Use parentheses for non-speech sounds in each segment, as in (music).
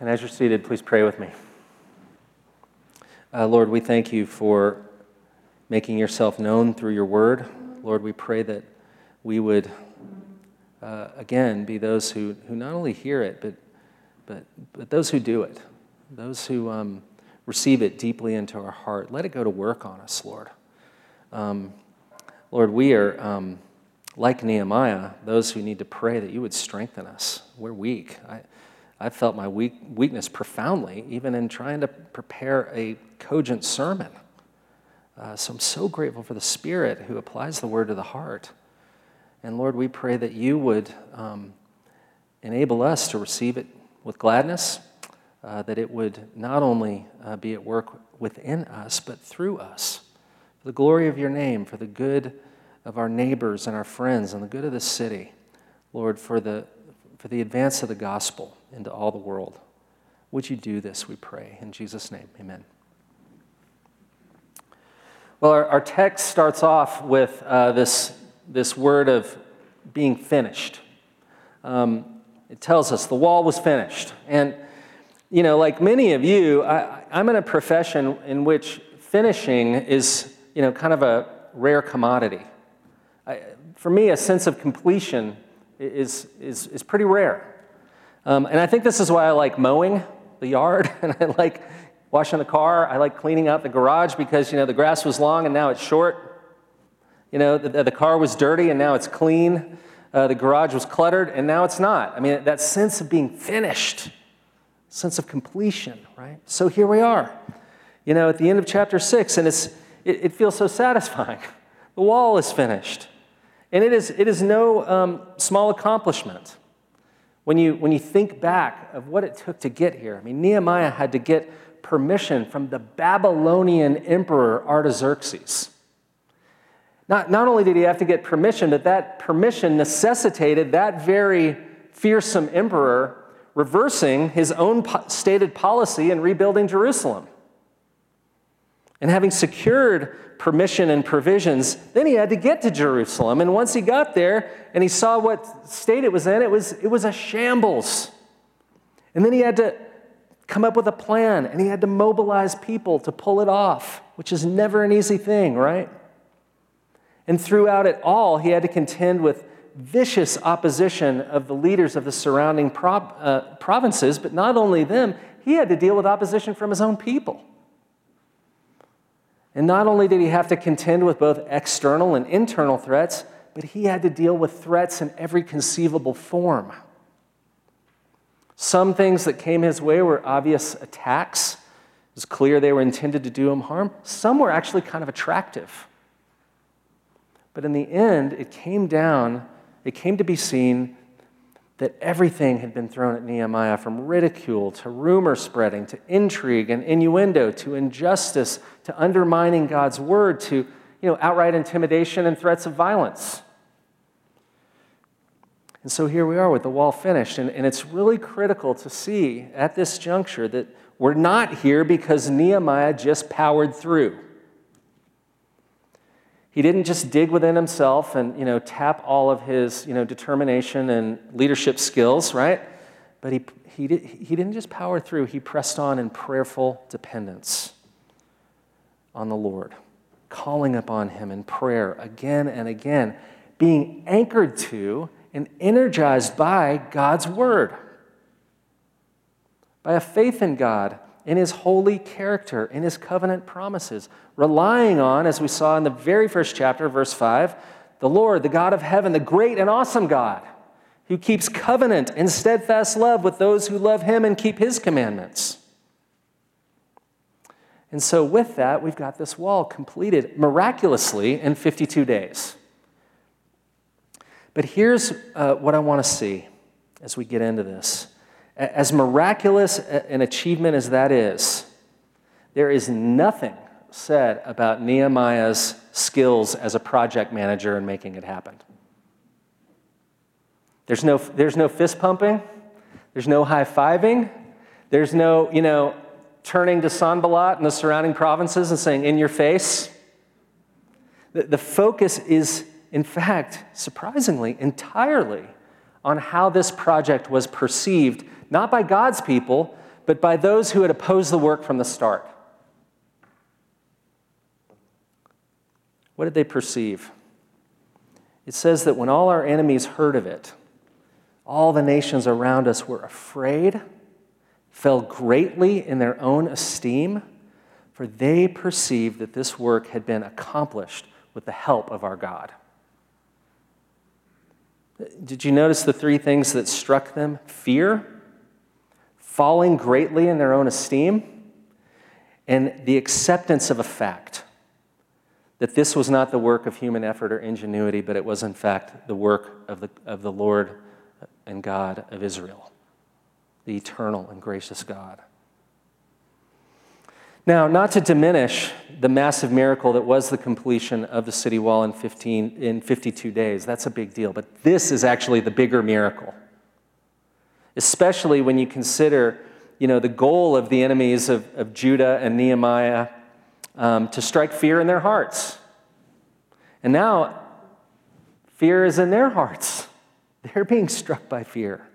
And as you're seated, please pray with me. Uh, Lord, we thank you for making yourself known through your word. Lord, we pray that we would, uh, again, be those who, who not only hear it, but, but, but those who do it, those who um, receive it deeply into our heart. Let it go to work on us, Lord. Um, Lord, we are, um, like Nehemiah, those who need to pray that you would strengthen us. We're weak. I, I felt my weak, weakness profoundly, even in trying to prepare a cogent sermon. Uh, so I'm so grateful for the Spirit who applies the word to the heart. And Lord, we pray that you would um, enable us to receive it with gladness, uh, that it would not only uh, be at work within us, but through us. For the glory of your name, for the good of our neighbors and our friends, and the good of the city. Lord, for the, for the advance of the gospel into all the world. Would you do this, we pray. In Jesus' name, amen. Well, our, our text starts off with uh, this, this word of being finished. Um, it tells us the wall was finished. And, you know, like many of you, I, I'm in a profession in which finishing is, you know, kind of a rare commodity. I, for me, a sense of completion is, is, is pretty rare. Um, and I think this is why I like mowing the yard (laughs) and I like washing the car. I like cleaning out the garage because, you know, the grass was long and now it's short. You know, the, the car was dirty and now it's clean. Uh, the garage was cluttered and now it's not. I mean, that sense of being finished, sense of completion, right? So here we are, you know, at the end of chapter six, and it's, it, it feels so satisfying. (laughs) The wall is finished. And it is, it is no um, small accomplishment. When you, when you think back of what it took to get here, I mean, Nehemiah had to get permission from the Babylonian emperor Artaxerxes. Not, not only did he have to get permission, but that permission necessitated that very fearsome emperor reversing his own stated policy and rebuilding Jerusalem. And having secured permission and provisions. Then he had to get to Jerusalem. And once he got there and he saw what state it was in, it was, it was a shambles. And then he had to come up with a plan and he had to mobilize people to pull it off, which is never an easy thing, right? And throughout it all, he had to contend with vicious opposition of the leaders of the surrounding uh, provinces, but not only them, he had to deal with opposition from his own people. And not only did he have to contend with both external and internal threats, but he had to deal with threats in every conceivable form. Some things that came his way were obvious attacks. It was clear they were intended to do him harm. Some were actually kind of attractive. But in the end, it came down, it came to be seen that everything had been thrown at Nehemiah from ridicule to rumor spreading to intrigue and innuendo to injustice to undermining God's word to you know, outright intimidation and threats of violence. And so here we are with the wall finished. And, and it's really critical to see at this juncture that we're not here because Nehemiah just powered through. He didn't just dig within himself and you know, tap all of his you know, determination and leadership skills, right? But he, he, did, he didn't just power through, he pressed on in prayerful dependence on the Lord, calling upon him in prayer again and again, being anchored to and energized by God's word, by a faith in God in his holy character, in his covenant promises, relying on, as we saw in the very first chapter, verse 5, the Lord, the God of heaven, the great and awesome God, who keeps covenant and steadfast love with those who love him and keep his commandments. And so, with that, we've got this wall completed miraculously in 52 days. But here's uh, what I want to see as we get into this. As miraculous an achievement as that is, there is nothing said about Nehemiah's skills as a project manager in making it happen. There's no, there's no fist pumping, there's no high fiving, there's no, you know, turning to Sanballat and the surrounding provinces and saying, In your face. The, the focus is, in fact, surprisingly, entirely on how this project was perceived not by God's people, but by those who had opposed the work from the start. What did they perceive? It says that when all our enemies heard of it, all the nations around us were afraid, fell greatly in their own esteem, for they perceived that this work had been accomplished with the help of our God. Did you notice the three things that struck them? Fear, falling greatly in their own esteem, and the acceptance of a fact that this was not the work of human effort or ingenuity, but it was, in fact, the work of the, of the Lord and God of Israel, the eternal and gracious God. Now, not to diminish the massive miracle that was the completion of the city wall in, 15, in 52 days, that's a big deal, but this is actually the bigger miracle. Especially when you consider you know, the goal of the enemies of, of Judah and Nehemiah um, to strike fear in their hearts. And now, fear is in their hearts. (laughs) They're being struck by fear.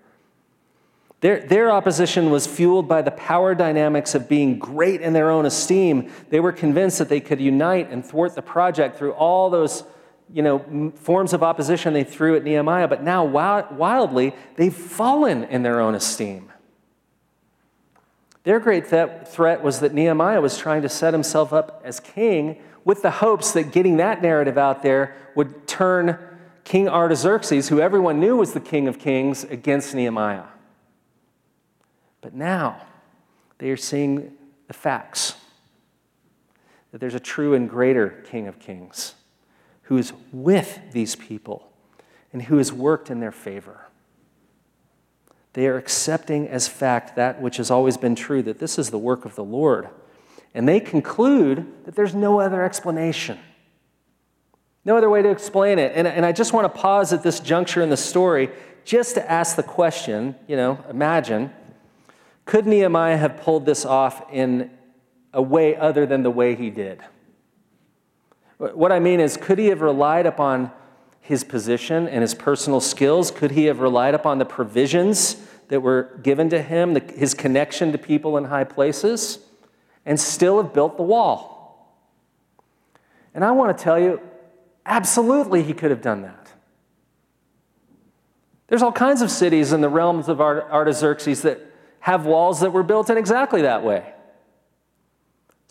Their, their opposition was fueled by the power dynamics of being great in their own esteem. They were convinced that they could unite and thwart the project through all those you know, forms of opposition they threw at Nehemiah, but now wildly, they've fallen in their own esteem. Their great threat was that Nehemiah was trying to set himself up as king with the hopes that getting that narrative out there would turn King Artaxerxes, who everyone knew was the king of kings, against Nehemiah. But now they are seeing the facts that there's a true and greater King of Kings who is with these people and who has worked in their favor. They are accepting as fact that which has always been true, that this is the work of the Lord. And they conclude that there's no other explanation. No other way to explain it. And, and I just want to pause at this juncture in the story just to ask the question you know, imagine could Nehemiah have pulled this off in a way other than the way he did? What I mean is, could he have relied upon his position and his personal skills? Could he have relied upon the provisions that were given to him, the, his connection to people in high places, and still have built the wall? And I want to tell you, absolutely, he could have done that. There's all kinds of cities in the realms of Artaxerxes that have walls that were built in exactly that way.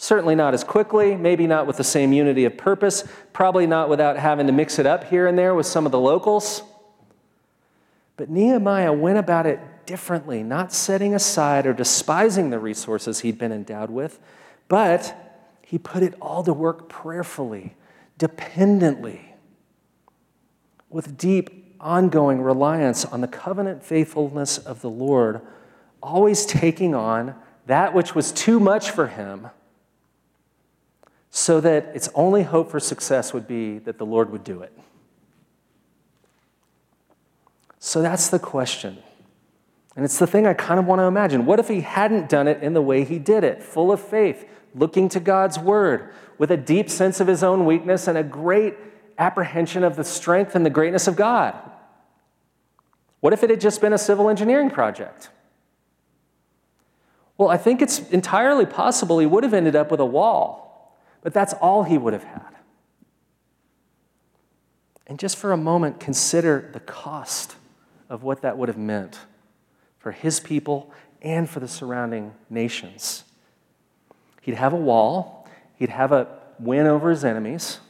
Certainly not as quickly, maybe not with the same unity of purpose, probably not without having to mix it up here and there with some of the locals. But Nehemiah went about it differently, not setting aside or despising the resources he'd been endowed with, but he put it all to work prayerfully, dependently, with deep, ongoing reliance on the covenant faithfulness of the Lord always taking on that which was too much for him, so that its only hope for success would be that the Lord would do it. So that's the question. And it's the thing I kind of want to imagine. What if he hadn't done it in the way he did it, full of faith, looking to God's word, with a deep sense of his own weakness and a great apprehension of the strength and the greatness of God? What if it had just been a civil engineering project? Well, I think it's entirely possible he would have ended up with a wall, but that's all he would have had. And just for a moment, consider the cost of what that would have meant for his people and for the surrounding nations. He'd have a wall, he'd have a win over his enemies.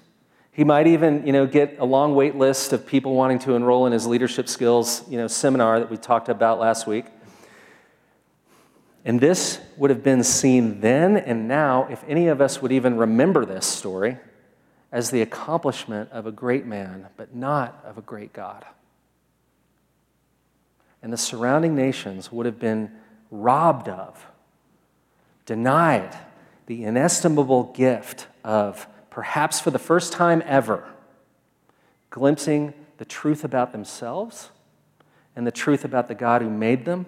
He might even, you know, get a long wait list of people wanting to enroll in his leadership skills, you know, seminar that we talked about last week. And this would have been seen then and now, if any of us would even remember this story, as the accomplishment of a great man, but not of a great God. And the surrounding nations would have been robbed of, denied the inestimable gift of, perhaps for the first time ever, glimpsing the truth about themselves and the truth about the God who made them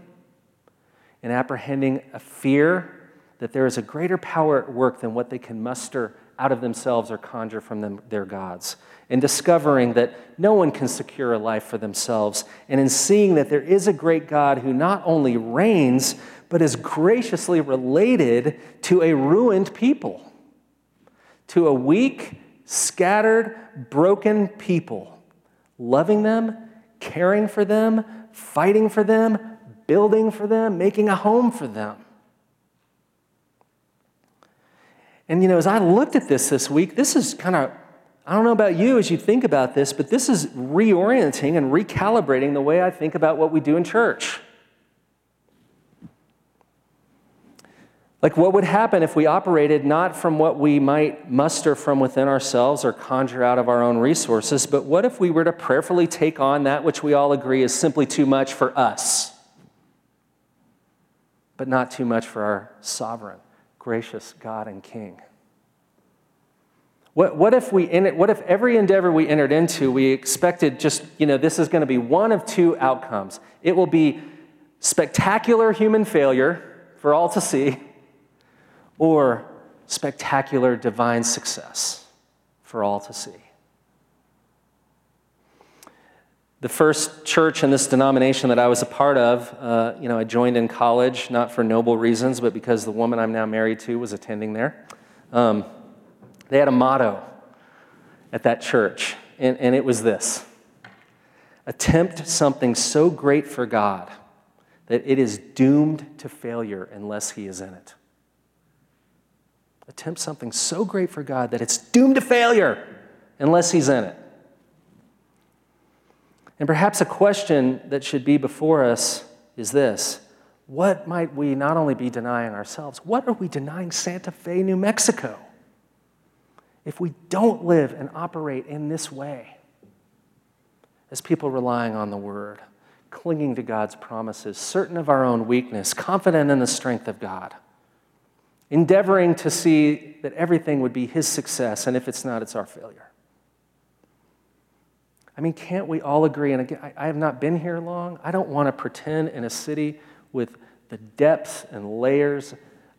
and apprehending a fear that there is a greater power at work than what they can muster out of themselves or conjure from them, their gods. In discovering that no one can secure a life for themselves, and in seeing that there is a great God who not only reigns, but is graciously related to a ruined people, to a weak, scattered, broken people, loving them, caring for them, fighting for them, building for them, making a home for them. And you know, as I looked at this this week, this is kind of, I don't know about you as you think about this, but this is reorienting and recalibrating the way I think about what we do in church. Like, what would happen if we operated not from what we might muster from within ourselves or conjure out of our own resources, but what if we were to prayerfully take on that which we all agree is simply too much for us, but not too much for our sovereign, gracious God and King? What, what, if we, what if every endeavor we entered into, we expected just, you know, this is going to be one of two outcomes? It will be spectacular human failure for all to see or spectacular divine success for all to see. The first church in this denomination that I was a part of, uh, you know, I joined in college, not for noble reasons, but because the woman I'm now married to was attending there. Um, they had a motto at that church, and, and it was this Attempt something so great for God that it is doomed to failure unless He is in it attempt something so great for God that it's doomed to failure unless He's in it. And perhaps a question that should be before us is this What might we not only be denying ourselves, what are we denying Santa Fe, New Mexico? If we don't live and operate in this way, as people relying on the Word, clinging to God's promises, certain of our own weakness, confident in the strength of God endeavoring to see that everything would be his success, and if it's not, it's our failure. I mean, can't we all agree? And again, I have not been here long. I don't want to pretend in a city with the depths and layers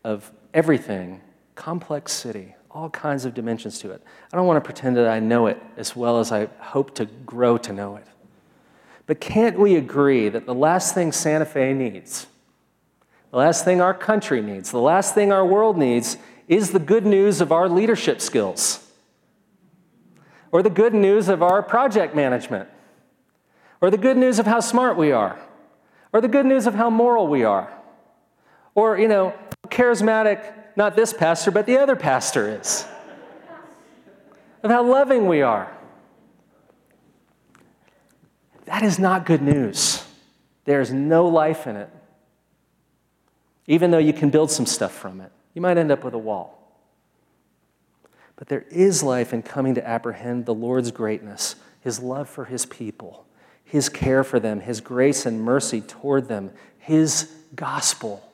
of everything, complex city, all kinds of dimensions to it. I don't want to pretend that I know it as well as I hope to grow to know it. But can't we agree that the last thing Santa Fe needs the last thing our country needs, the last thing our world needs, is the good news of our leadership skills, or the good news of our project management, or the good news of how smart we are, or the good news of how moral we are, or, you know, charismatic, not this pastor, but the other pastor is, of how loving we are. That is not good news. There's no life in it even though you can build some stuff from it. You might end up with a wall. But there is life in coming to apprehend the Lord's greatness, his love for his people, his care for them, his grace and mercy toward them, his gospel,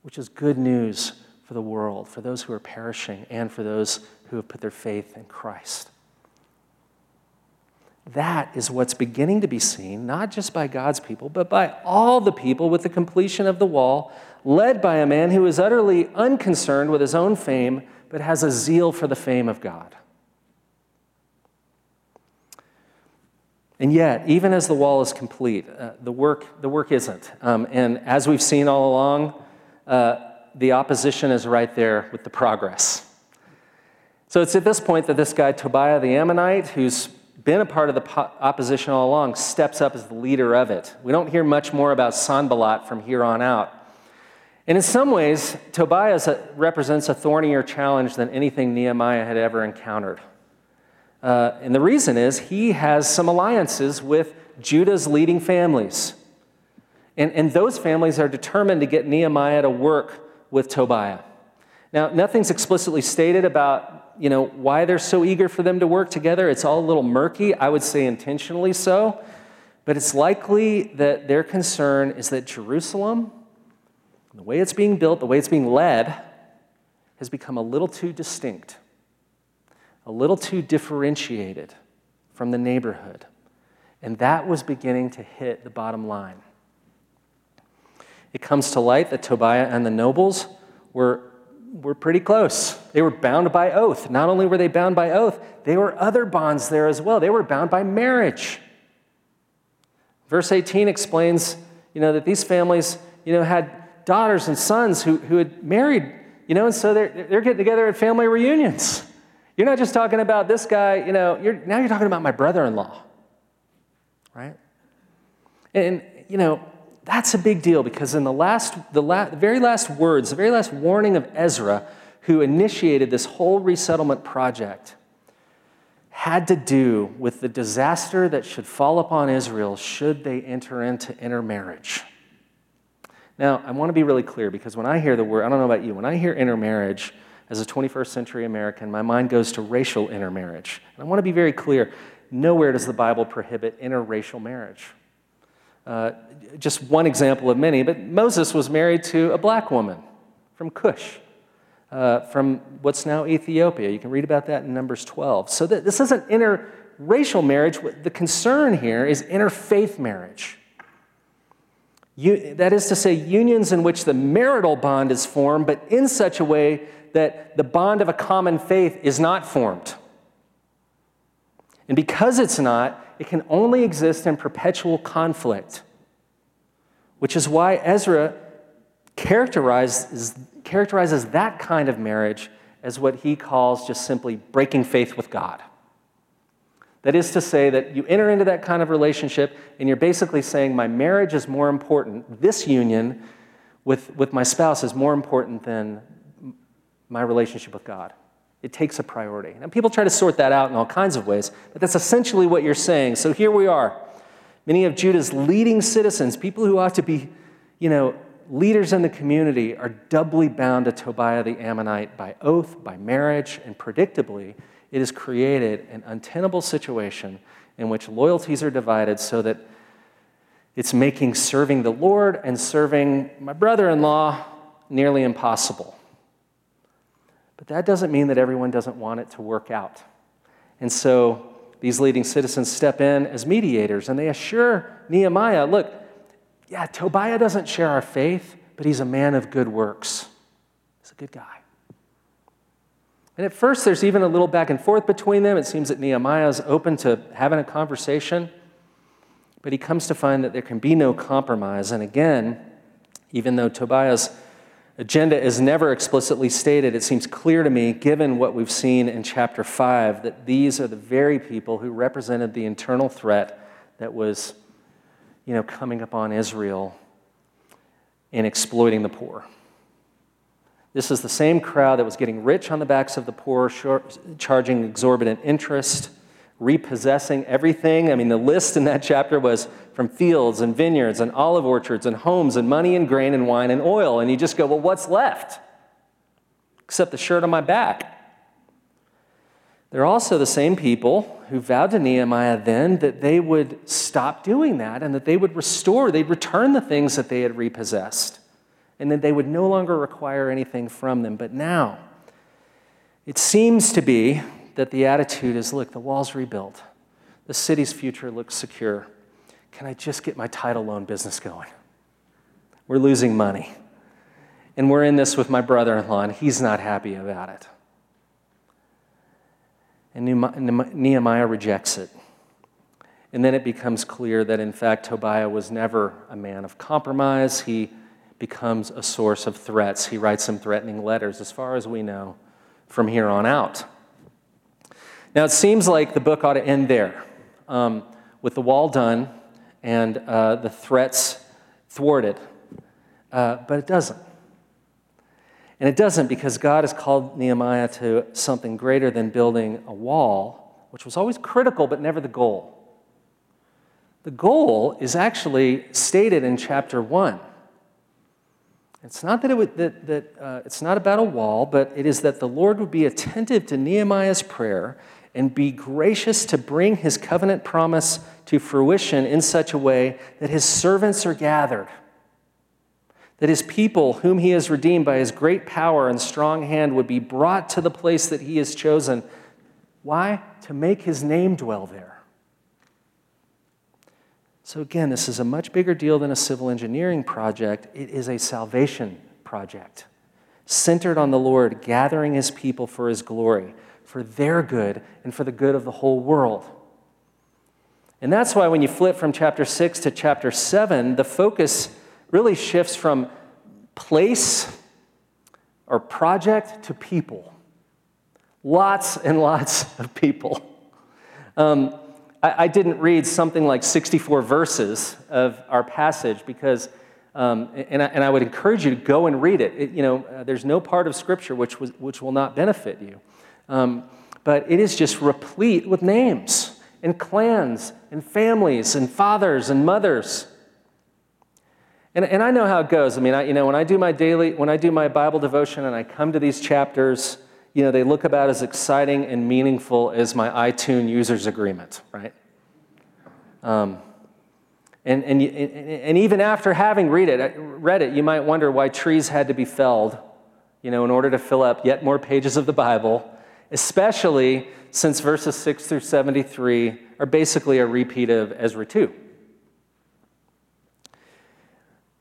which is good news for the world, for those who are perishing, and for those who have put their faith in Christ. That is what's beginning to be seen, not just by God's people, but by all the people with the completion of the wall, led by a man who is utterly unconcerned with his own fame, but has a zeal for the fame of God. And yet, even as the wall is complete, uh, the, work, the work isn't. Um, and as we've seen all along, uh, the opposition is right there with the progress. So it's at this point that this guy, Tobiah the Ammonite, who's been a part of the opposition all along, steps up as the leader of it. We don't hear much more about Sanballat from here on out. And in some ways, Tobiah represents a thornier challenge than anything Nehemiah had ever encountered. Uh, and the reason is he has some alliances with Judah's leading families. And, and those families are determined to get Nehemiah to work with Tobiah. Now, nothing's explicitly stated about you know, why they're so eager for them to work together. It's all a little murky, I would say intentionally so. But it's likely that their concern is that Jerusalem, the way it's being built, the way it's being led, has become a little too distinct, a little too differentiated from the neighborhood. And that was beginning to hit the bottom line. It comes to light that Tobiah and the nobles were were pretty close. They were bound by oath. Not only were they bound by oath, they were other bonds there as well. They were bound by marriage. Verse 18 explains, you know, that these families, you know, had daughters and sons who, who had married, you know, and so they're, they're getting together at family reunions. You're not just talking about this guy, you know, you're, now you're talking about my brother in law, right? And, you know, that's a big deal because in the last, the, la- the very last words, the very last warning of Ezra, who initiated this whole resettlement project, had to do with the disaster that should fall upon Israel should they enter into intermarriage. Now, I want to be really clear because when I hear the word, I don't know about you, when I hear intermarriage as a 21st century American, my mind goes to racial intermarriage. And I want to be very clear nowhere does the Bible prohibit interracial marriage. Uh, just one example of many, but Moses was married to a black woman from Cush, uh, from what's now Ethiopia. You can read about that in Numbers 12. So th- this isn't interracial marriage. The concern here is interfaith marriage. You, that is to say, unions in which the marital bond is formed, but in such a way that the bond of a common faith is not formed. And because it's not, it can only exist in perpetual conflict, which is why Ezra characterizes, characterizes that kind of marriage as what he calls just simply breaking faith with God. That is to say, that you enter into that kind of relationship and you're basically saying, My marriage is more important, this union with, with my spouse is more important than my relationship with God. It takes a priority. And people try to sort that out in all kinds of ways, but that's essentially what you're saying. So here we are. Many of Judah's leading citizens, people who ought to be, you know, leaders in the community, are doubly bound to Tobiah the Ammonite by oath, by marriage, and predictably, it has created an untenable situation in which loyalties are divided so that it's making serving the Lord and serving my brother in law nearly impossible. But that doesn't mean that everyone doesn't want it to work out. And so these leading citizens step in as mediators and they assure Nehemiah look, yeah, Tobiah doesn't share our faith, but he's a man of good works. He's a good guy. And at first, there's even a little back and forth between them. It seems that Nehemiah is open to having a conversation, but he comes to find that there can be no compromise. And again, even though Tobiah's agenda is never explicitly stated, it seems clear to me, given what we've seen in chapter 5, that these are the very people who represented the internal threat that was you know, coming upon Israel in exploiting the poor. This is the same crowd that was getting rich on the backs of the poor, charging exorbitant interest, repossessing everything. I mean, the list in that chapter was from fields and vineyards and olive orchards and homes and money and grain and wine and oil. And you just go, well, what's left? Except the shirt on my back. They're also the same people who vowed to Nehemiah then that they would stop doing that and that they would restore, they'd return the things that they had repossessed, and that they would no longer require anything from them. But now, it seems to be that the attitude is look, the wall's rebuilt, the city's future looks secure. Can I just get my title loan business going? We're losing money. And we're in this with my brother in law, and he's not happy about it. And Nehemiah rejects it. And then it becomes clear that, in fact, Tobiah was never a man of compromise. He becomes a source of threats. He writes some threatening letters, as far as we know, from here on out. Now, it seems like the book ought to end there, um, with the wall done and uh, the threats thwarted. Uh, but it doesn't. And it doesn't because God has called Nehemiah to something greater than building a wall, which was always critical but never the goal. The goal is actually stated in chapter 1. It's not that, it would, that, that uh, it's not about a wall, but it is that the Lord would be attentive to Nehemiah's prayer and be gracious to bring his covenant promise to fruition in such a way that his servants are gathered that his people, whom he has redeemed by his great power and strong hand, would be brought to the place that he has chosen. Why? To make his name dwell there. So, again, this is a much bigger deal than a civil engineering project. It is a salvation project centered on the Lord, gathering his people for his glory, for their good, and for the good of the whole world. And that's why when you flip from chapter 6 to chapter 7, the focus really shifts from place or project to people. Lots and lots of people. Um, I, I, didn't read something like 64 verses of our passage because, um, and, I, and, I, would encourage you to go and read it. it you know, uh, there's no part of Scripture which, was, which will not benefit you. Um, but it is just replete with names and clans and families and fathers and mothers. And, and I know how it goes. I mean, I, you know, when I do my daily, when I do my Bible devotion and I come to these chapters, you know, they look about as exciting and meaningful as my iTunes users agreement, right? Um, and, and, and even after having read it, read it, you might wonder why trees had to be felled, you know, in order to fill up yet more pages of the Bible, especially since verses 6 through 73 are basically a repeat of Ezra 2.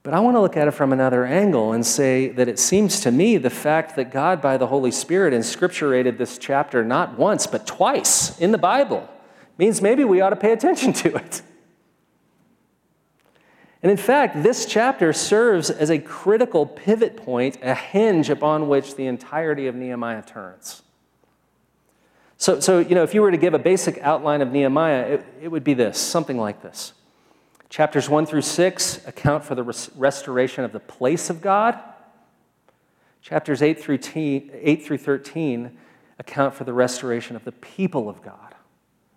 But I want to look at it from another angle and say that it seems to me the fact that God, by the Holy Spirit, inscripturated this chapter not once, but twice in the Bible means maybe we ought to pay attention to it. And in fact, this chapter serves as a critical pivot point, a hinge upon which the entirety of Nehemiah turns. So, so you know, if you were to give a basic outline of Nehemiah, it, it would be this something like this. Chapters 1 through 6 account for the res- restoration of the place of God. Chapters 8 through, 8 through 13 account for the restoration of the people of God.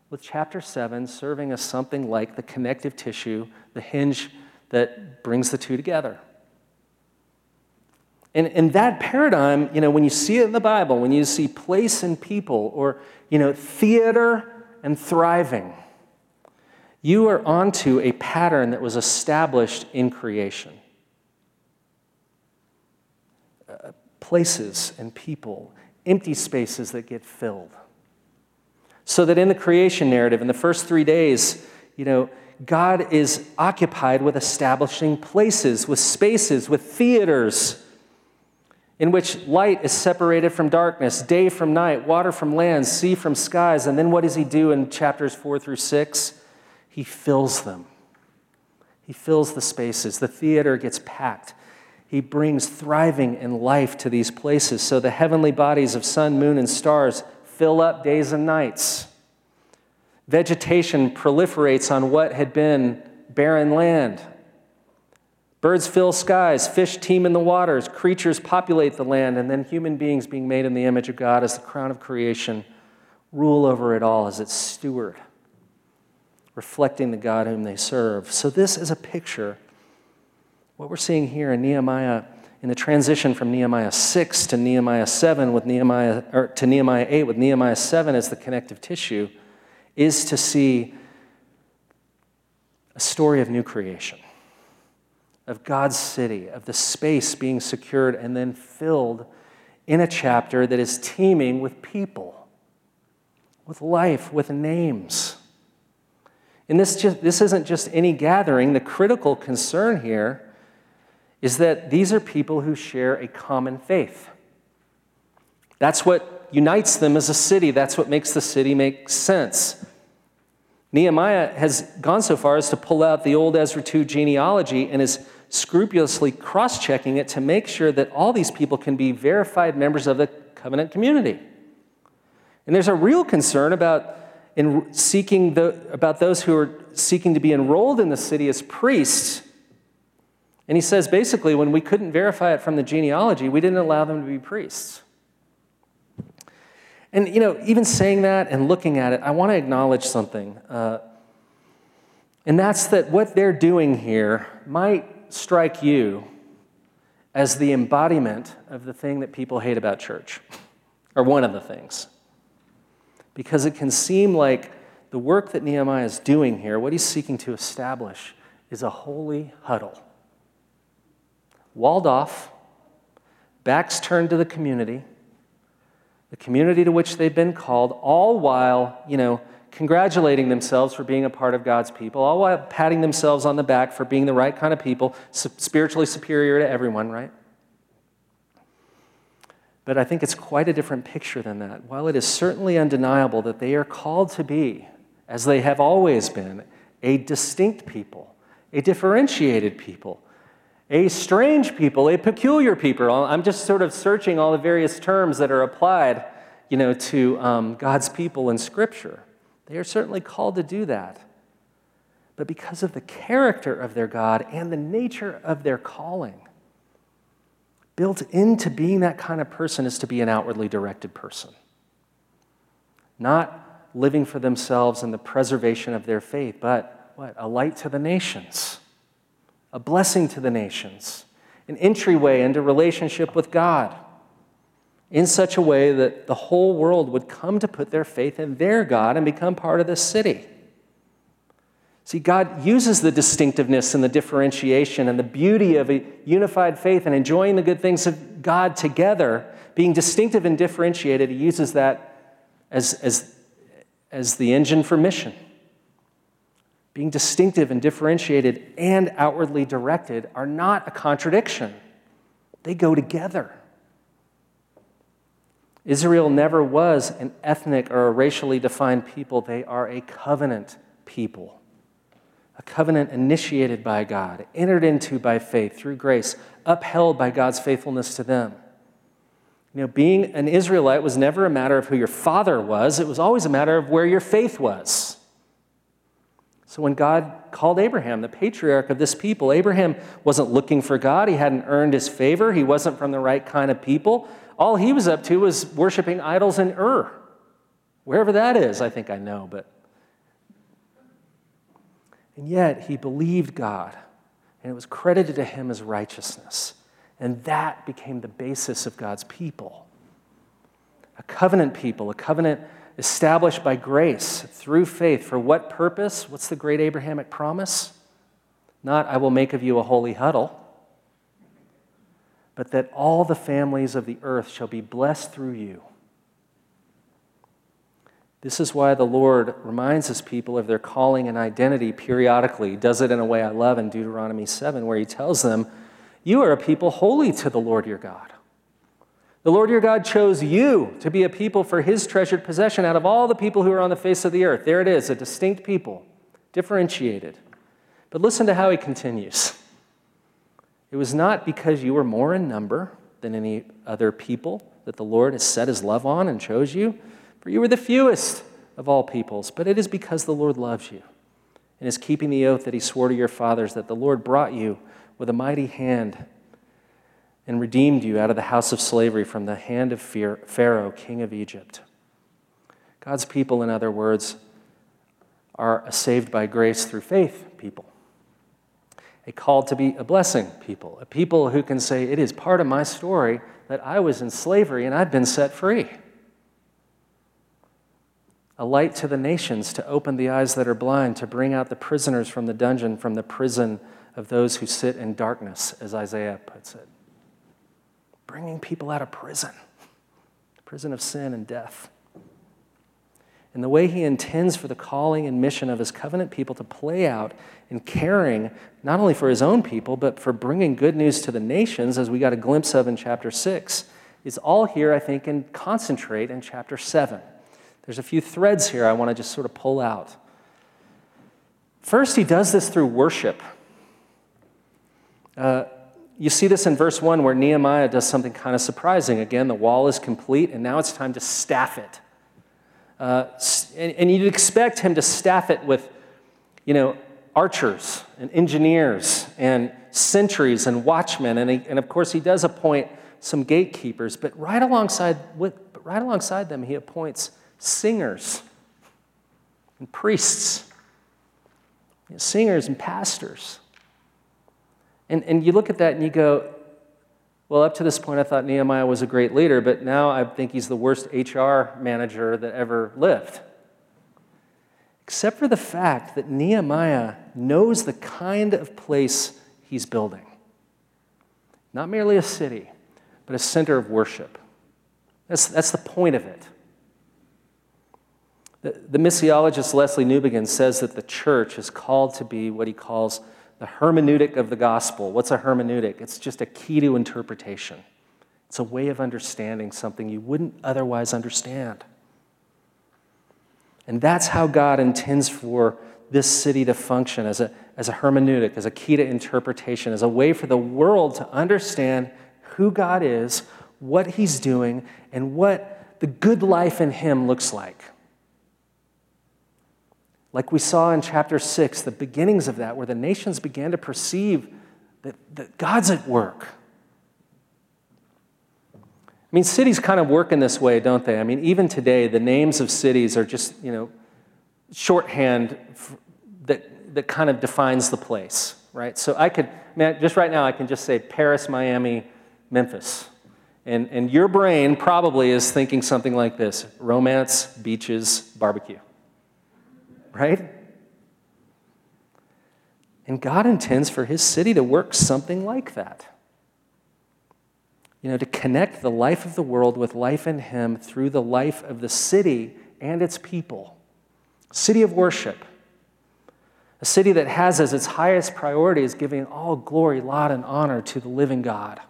With chapter 7 serving as something like the connective tissue, the hinge that brings the two together. And in that paradigm, you know, when you see it in the Bible, when you see place and people, or, you know, theater and thriving, you are onto a pattern that was established in creation. Uh, places and people, empty spaces that get filled. So that in the creation narrative, in the first three days, you know, God is occupied with establishing places, with spaces, with theaters in which light is separated from darkness, day from night, water from land, sea from skies. And then what does he do in chapters four through six? He fills them. He fills the spaces. The theater gets packed. He brings thriving and life to these places. So the heavenly bodies of sun, moon, and stars fill up days and nights. Vegetation proliferates on what had been barren land. Birds fill skies, fish teem in the waters, creatures populate the land, and then human beings, being made in the image of God as the crown of creation, rule over it all as its steward reflecting the God whom they serve. So, this is a picture. What we're seeing here in Nehemiah, in the transition from Nehemiah 6 to Nehemiah 7 with Nehemiah, or to Nehemiah 8 with Nehemiah 7 as the connective tissue, is to see a story of new creation, of God's city, of the space being secured and then filled in a chapter that is teeming with people, with life, with names. And this, just, this isn't just any gathering. The critical concern here is that these are people who share a common faith. That's what unites them as a city. That's what makes the city make sense. Nehemiah has gone so far as to pull out the old Ezra 2 genealogy and is scrupulously cross checking it to make sure that all these people can be verified members of the covenant community. And there's a real concern about in seeking the, about those who are seeking to be enrolled in the city as priests. And he says basically, when we couldn't verify it from the genealogy, we didn't allow them to be priests. And, you know, even saying that and looking at it, I want to acknowledge something. Uh, and that's that what they're doing here might strike you as the embodiment of the thing that people hate about church, or one of the things because it can seem like the work that Nehemiah is doing here, what he's seeking to establish, is a holy huddle. Walled off, backs turned to the community, the community to which they've been called, all while, you know, congratulating themselves for being a part of God's people, all while patting themselves on the back for being the right kind of people, spiritually superior to everyone, right? But I think it's quite a different picture than that. While it is certainly undeniable that they are called to be, as they have always been, a distinct people, a differentiated people, a strange people, a peculiar people. I'm just sort of searching all the various terms that are applied, you know, to um, God's people in Scripture. They are certainly called to do that. But because of the character of their God and the nature of their calling, built into being that kind of person is to be an outwardly directed person, not living for themselves and the preservation of their faith, but what? A light to the nations a blessing to the nations, an entryway into relationship with God in such a way that the whole world would come to put their faith in their God and become part of this city. See, God uses the distinctiveness and the differentiation and the beauty of a unified faith and enjoying the good things of God together, being distinctive and differentiated. He uses that as, as, as the engine for mission being distinctive and differentiated and outwardly directed are not a contradiction, they go together. Israel never was an ethnic or a racially defined people, they are a covenant people. A covenant initiated by God, entered into by faith through grace, upheld by God's faithfulness to them. You know, being an Israelite was never a matter of who your father was, it was always a matter of where your faith was. So when God called Abraham, the patriarch of this people, Abraham wasn't looking for God. He hadn't earned his favor. He wasn't from the right kind of people. All he was up to was worshiping idols in Ur. Wherever that is, I think I know, but. And yet, he believed God, and it was credited to him as righteousness. And that became the basis of God's people. A covenant people, a covenant established by grace through faith. For what purpose? What's the great Abrahamic promise? Not, I will make of you a holy huddle, but that all the families of the earth shall be blessed through you. This is why the Lord reminds his people of their calling and identity periodically. He does it in a way I love in Deuteronomy 7, where he tells them, You are a people holy to the Lord your God. The Lord your God chose you to be a people for his treasured possession out of all the people who are on the face of the earth. There it is, a distinct people, differentiated. But listen to how he continues. It was not because you were more in number than any other people that the Lord has set his love on and chose you, for you were the fewest of all peoples, but it is because the Lord loves you and is keeping the oath that he swore to your fathers that the Lord brought you with a mighty hand and redeemed you out of the house of slavery from the hand of Pharaoh, king of Egypt. God's people, in other words, are saved by grace through faith people, a called to be a blessing people, a people who can say, It is part of my story that I was in slavery and I've been set free. A light to the nations to open the eyes that are blind, to bring out the prisoners from the dungeon, from the prison of those who sit in darkness, as Isaiah puts it bringing people out of prison, prison of sin and death. And the way he intends for the calling and mission of his covenant people to play out in caring not only for his own people, but for bringing good news to the nations, as we got a glimpse of in chapter 6, is all here, I think, and concentrate in chapter 7. There's a few threads here I want to just sort of pull out. First, he does this through worship. Uh, you see this in verse 1 where Nehemiah does something kind of surprising. Again, the wall is complete, and now it's time to staff it. Uh, and, and you'd expect him to staff it with, you know, archers and engineers and sentries and watchmen. And, he, and of course, he does appoint some gatekeepers, but right alongside, with, but right alongside them, he appoints singers and priests, singers and pastors. And, and you look at that and you go, well, up to this point, I thought Nehemiah was a great leader, but now I think he's the worst HR manager that ever lived. Except for the fact that Nehemiah knows the kind of place he's building. Not merely a city, but a center of worship. That's, that's the point of it. The, missiologist Lesslie Newbigin says that the church is called to be what he calls the hermeneutic of the gospel. What's a hermeneutic? It's just a key to interpretation, it's a way of understanding something you wouldn't otherwise understand. And that's how God intends for this city to function as a, as a hermeneutic, as a key to interpretation, as a way for the world to understand who God is, what He's doing, and what the good life in Him looks like. Like we saw in chapter 6, the beginnings of that, where the nations began to perceive that, that God's at work. I mean, cities kind of work in this way, don't they? I mean, even today, the names of cities are just, you know, shorthand that, that kind of defines the place, right? So I could, man, just right now, I can just say Paris, Miami, Memphis. And, and your brain probably is thinking something like this romance, beaches, barbecue, right? And God intends for his city to work something like that. You know, to connect the life of the world with life in him through the life of the city and its people. City of worship. A city that has as its highest priority is giving all glory, laud, and honor to the living God.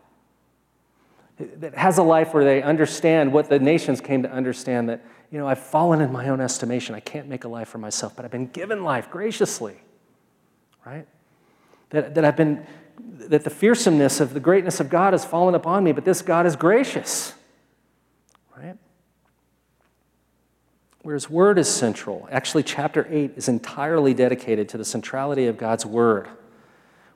That has a life where they understand what the nations came to understand that, you know, I've fallen in my own estimation. I can't make a life for myself, but I've been given life graciously, right? That, that I've been, that the fearsomeness of the greatness of God has fallen upon me, but this God is gracious, right? where his word is central. Actually, chapter 8 is entirely dedicated to the centrality of God's word.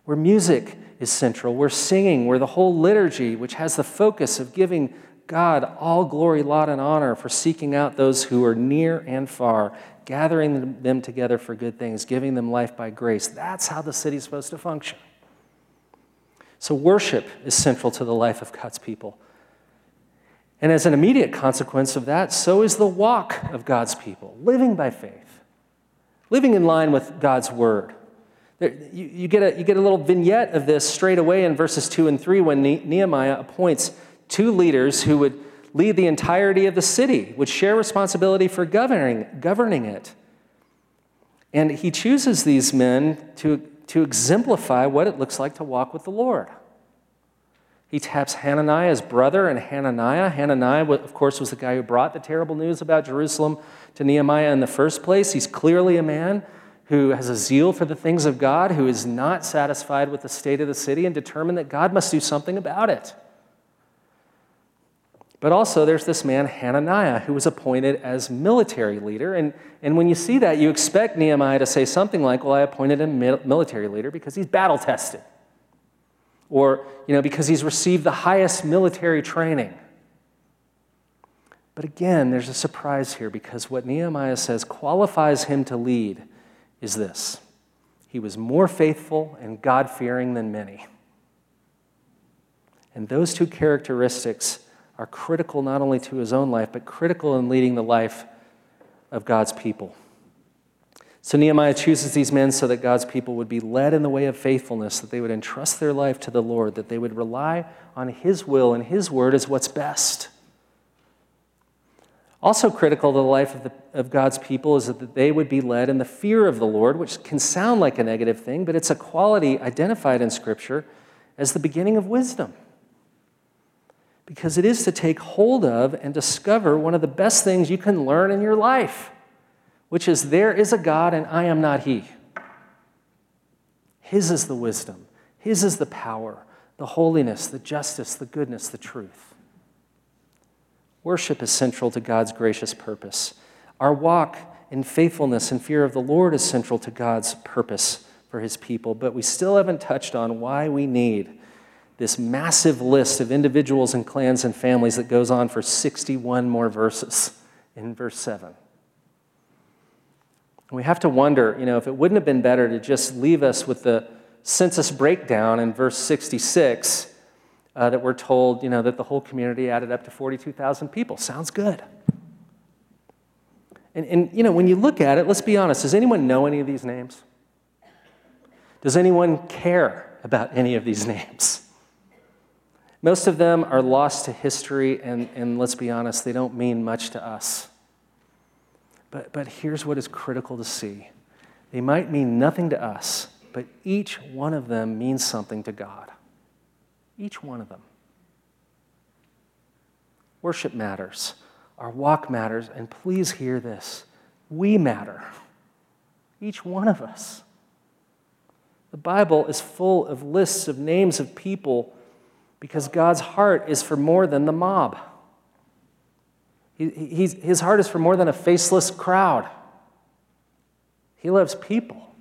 Where music is central, where singing, where the whole liturgy, which has the focus of giving God all glory, laud, and honor for seeking out those who are near and far, gathering them together for good things, giving them life by grace. That's how the city's supposed to function. So, worship is central to the life of God's people. And as an immediate consequence of that, so is the walk of God's people, living by faith, living in line with God's word. There, you, you, get a, you get a little vignette of this straight away in verses 2 and 3 when Nehemiah appoints two leaders who would lead the entirety of the city, would share responsibility for governing, governing it. And he chooses these men to, to exemplify what it looks like to walk with the Lord. He taps Hananiah's brother and Hananiah. Hanani, of course, was the guy who brought the terrible news about Jerusalem to Nehemiah in the first place. He's clearly a man who has a zeal for the things of God, who is not satisfied with the state of the city and determined that God must do something about it. But also, there's this man, Hananiah, who was appointed as military leader. And, and when you see that, you expect Nehemiah to say something like, Well, I appointed him military leader because he's battle tested or you know, because he's received the highest military training. But again, there's a surprise here because what Nehemiah says qualifies him to lead is this he was more faithful and God fearing than many. And those two characteristics are critical not only to his own life, but critical in leading the life of God's people. So Nehemiah chooses these men so that God's people would be led in the way of faithfulness, that they would entrust their life to the Lord, that they would rely on His will and His word as what's best. Also, critical to the life of, the, of, God's people is that they would be led in the fear of the Lord, which can sound like a negative thing, but it's a quality identified in Scripture as the beginning of wisdom. Because it is to take hold of and discover one of the best things you can learn in your life which is there is a God and I am not He. His is the wisdom, His is the power, the holiness, the justice, the goodness, the truth. Worship is central to God's gracious purpose. Our walk in faithfulness and fear of the Lord is central to God's purpose for His people, but we still haven't touched on why we need this massive list of individuals and clans and families that goes on for 61 more verses in verse 7. And we have to wonder, you know, if it wouldn't have been better to just leave us with the census breakdown in verse 66 uh, that we're told, you know, that the whole community added up to 42,000 people. Sounds good. And, and, you know, when you look at it, let's be honest, does anyone know any of these names? Does anyone care about any of these (laughs) names? Most of them are lost to history, and, and let's be honest, they don't mean much to us. But, but here's what is critical to see they might mean nothing to us, but each one of them means something to God. Each one of them. Worship matters, our walk matters, and please hear this we matter. Each one of us. The Bible is full of lists of names of people because God's heart is for more than the mob. He, his heart is for more than a faceless crowd. He loves people.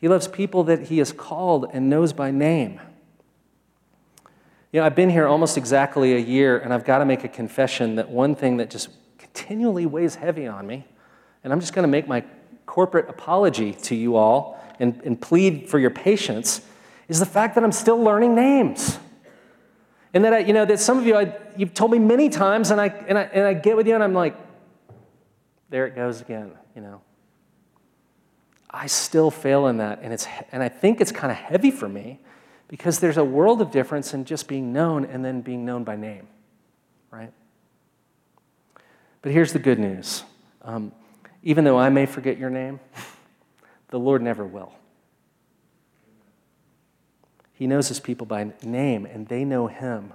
He loves people that he has called and knows by name. You know, I've been here almost exactly a year, and I've got to make a confession that one thing that just continually weighs heavy on me, and I'm just going to make my corporate apology to you all and, and plead for your patience, is the fact that I'm still learning names. And that, I, you know, that some of you, I, you've told me many times, and I, and, I, and I get with you, and I'm like, there it goes again, you know. I still fail in that, and, it's, and I think it's kind of heavy for me because there's a world of difference in just being known and then being known by name, right? But here's the good news um, even though I may forget your name, the Lord never will. He knows his people by name, and they know him.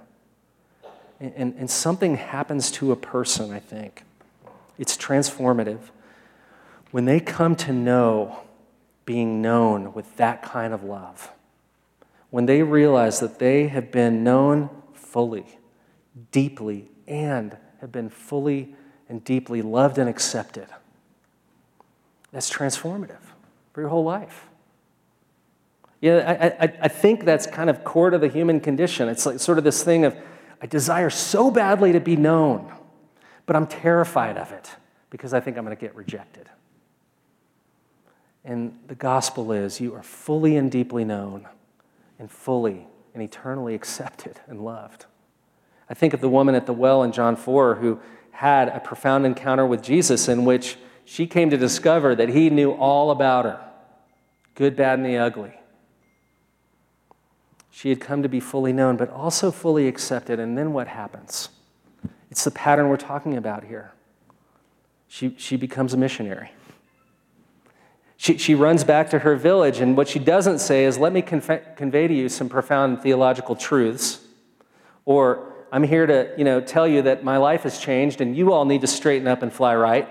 And, and, and something happens to a person, I think. It's transformative. When they come to know being known with that kind of love, when they realize that they have been known fully, deeply, and have been fully and deeply loved and accepted. That's transformative for your whole life. Yeah, I, I, I think that's kind of core to the human condition. It's like sort of this thing of, I desire so badly to be known, but I'm terrified of it because I think I'm going to get rejected. And the gospel is you are fully and deeply known and fully and eternally accepted and loved. I think of the woman at the well in John 4 who had a profound encounter with Jesus in which she came to discover that he knew all about her good, bad, and the ugly. She had come to be fully known, but also fully accepted. And then what happens? It's the pattern we're talking about here. She, she becomes a missionary. She, she runs back to her village, and what she doesn't say is, Let me conf- convey to you some profound theological truths. Or, I'm here to you know, tell you that my life has changed and you all need to straighten up and fly right.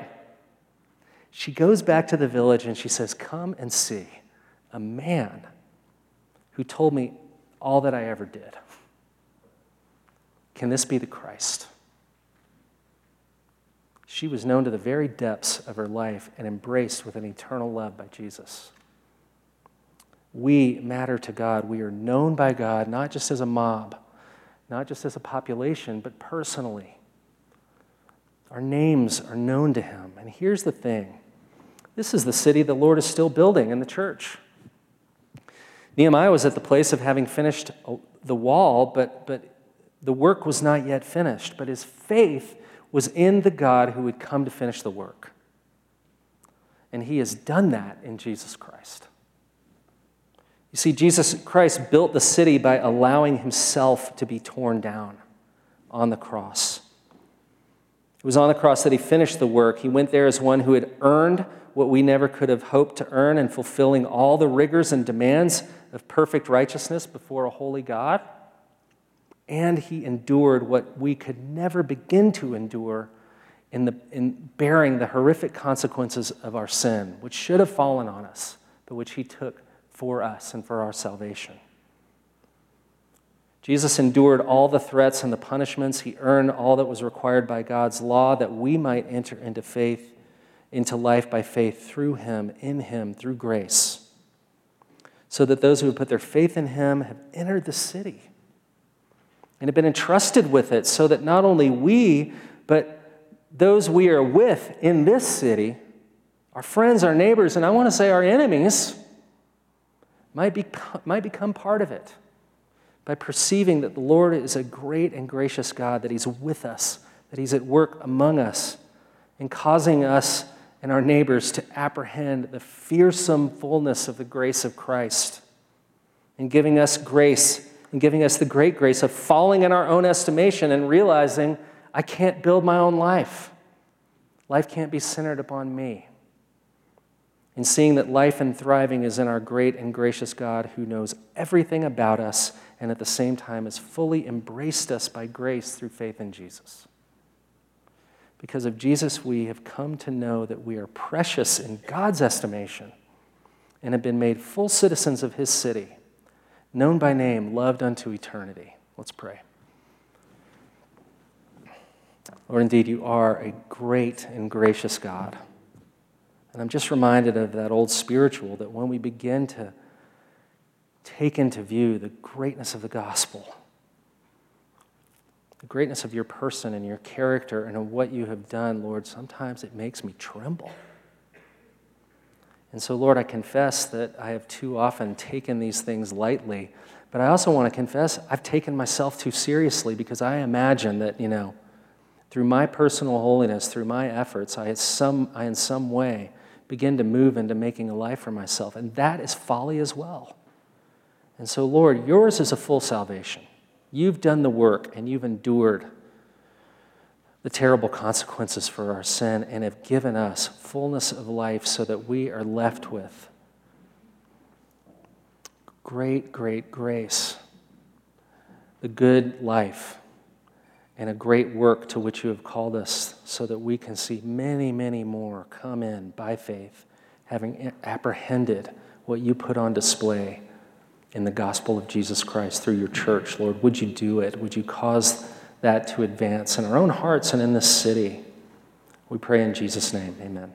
She goes back to the village and she says, Come and see a man who told me all that I ever did. Can this be the Christ? She was known to the very depths of her life and embraced with an eternal love by Jesus. We matter to God. We are known by God, not just as a mob, not just as a population, but personally. Our names are known to Him. And here's the thing this is the city the Lord is still building in the church. Nehemiah was at the place of having finished uh, the wall, but, but the work was not yet finished. But his faith was in the God who would come to finish the work. And he has done that in Jesus Christ. You see, Jesus Christ built the city by allowing himself to be torn down on the cross. It was on the cross that he finished the work. He went there as one who had earned what we never could have hoped to earn and fulfilling all the rigors and demands of perfect righteousness before a holy God and he endured what we could never begin to endure in, the, in bearing the horrific consequences of our sin, which should have fallen on us, but which he took for us and for our salvation. Jesus endured all the threats and the punishments. He earned all that was required by God's law that we might enter into faith, into life by faith through him, in him, through grace. So that those who have put their faith in him have entered the city and have been entrusted with it so that not only we, but those we are with in this city, our friends, our neighbors, and I want to say our enemies, might, be, might become part of it by perceiving that the Lord is a great and gracious God, that He's with us, that He's at work among us, and causing us and our neighbors to apprehend the fearsome fullness of the grace of Christ, and giving us grace and giving us the great grace of falling in our own estimation and realizing I can't build my own life. Life can't be centered upon me. And seeing that life and thriving is in our great and gracious God who knows everything about us and at the same time has fully embraced us by grace through faith in Jesus. Because of Jesus, we have come to know that we are precious in God's estimation and have been made full citizens of his city, known by name, loved unto eternity. Let's pray. Lord, indeed, you are a great and gracious God. And I'm just reminded of that old spiritual that when we begin to take into view the greatness of the gospel, the greatness of your person and your character and of what you have done, Lord, sometimes it makes me tremble. And so, Lord, I confess that I have too often taken these things lightly, but I also want to confess I've taken myself too seriously because I imagine that, you know, through my personal holiness, through my efforts, I, some, I in some way begin to move into making a life for myself. And that is folly as well. And so, Lord, yours is a full salvation. You've done the work and you've endured the terrible consequences for our sin and have given us fullness of life so that we are left with great, great grace, the good life, and a great work to which you have called us so that we can see many, many more come in by faith, having apprehended what you put on display in the gospel of Jesus Christ through your church. Lord, would you do it? Would you cause that to advance in our own hearts and in this city? We pray in Jesus' name. Amen.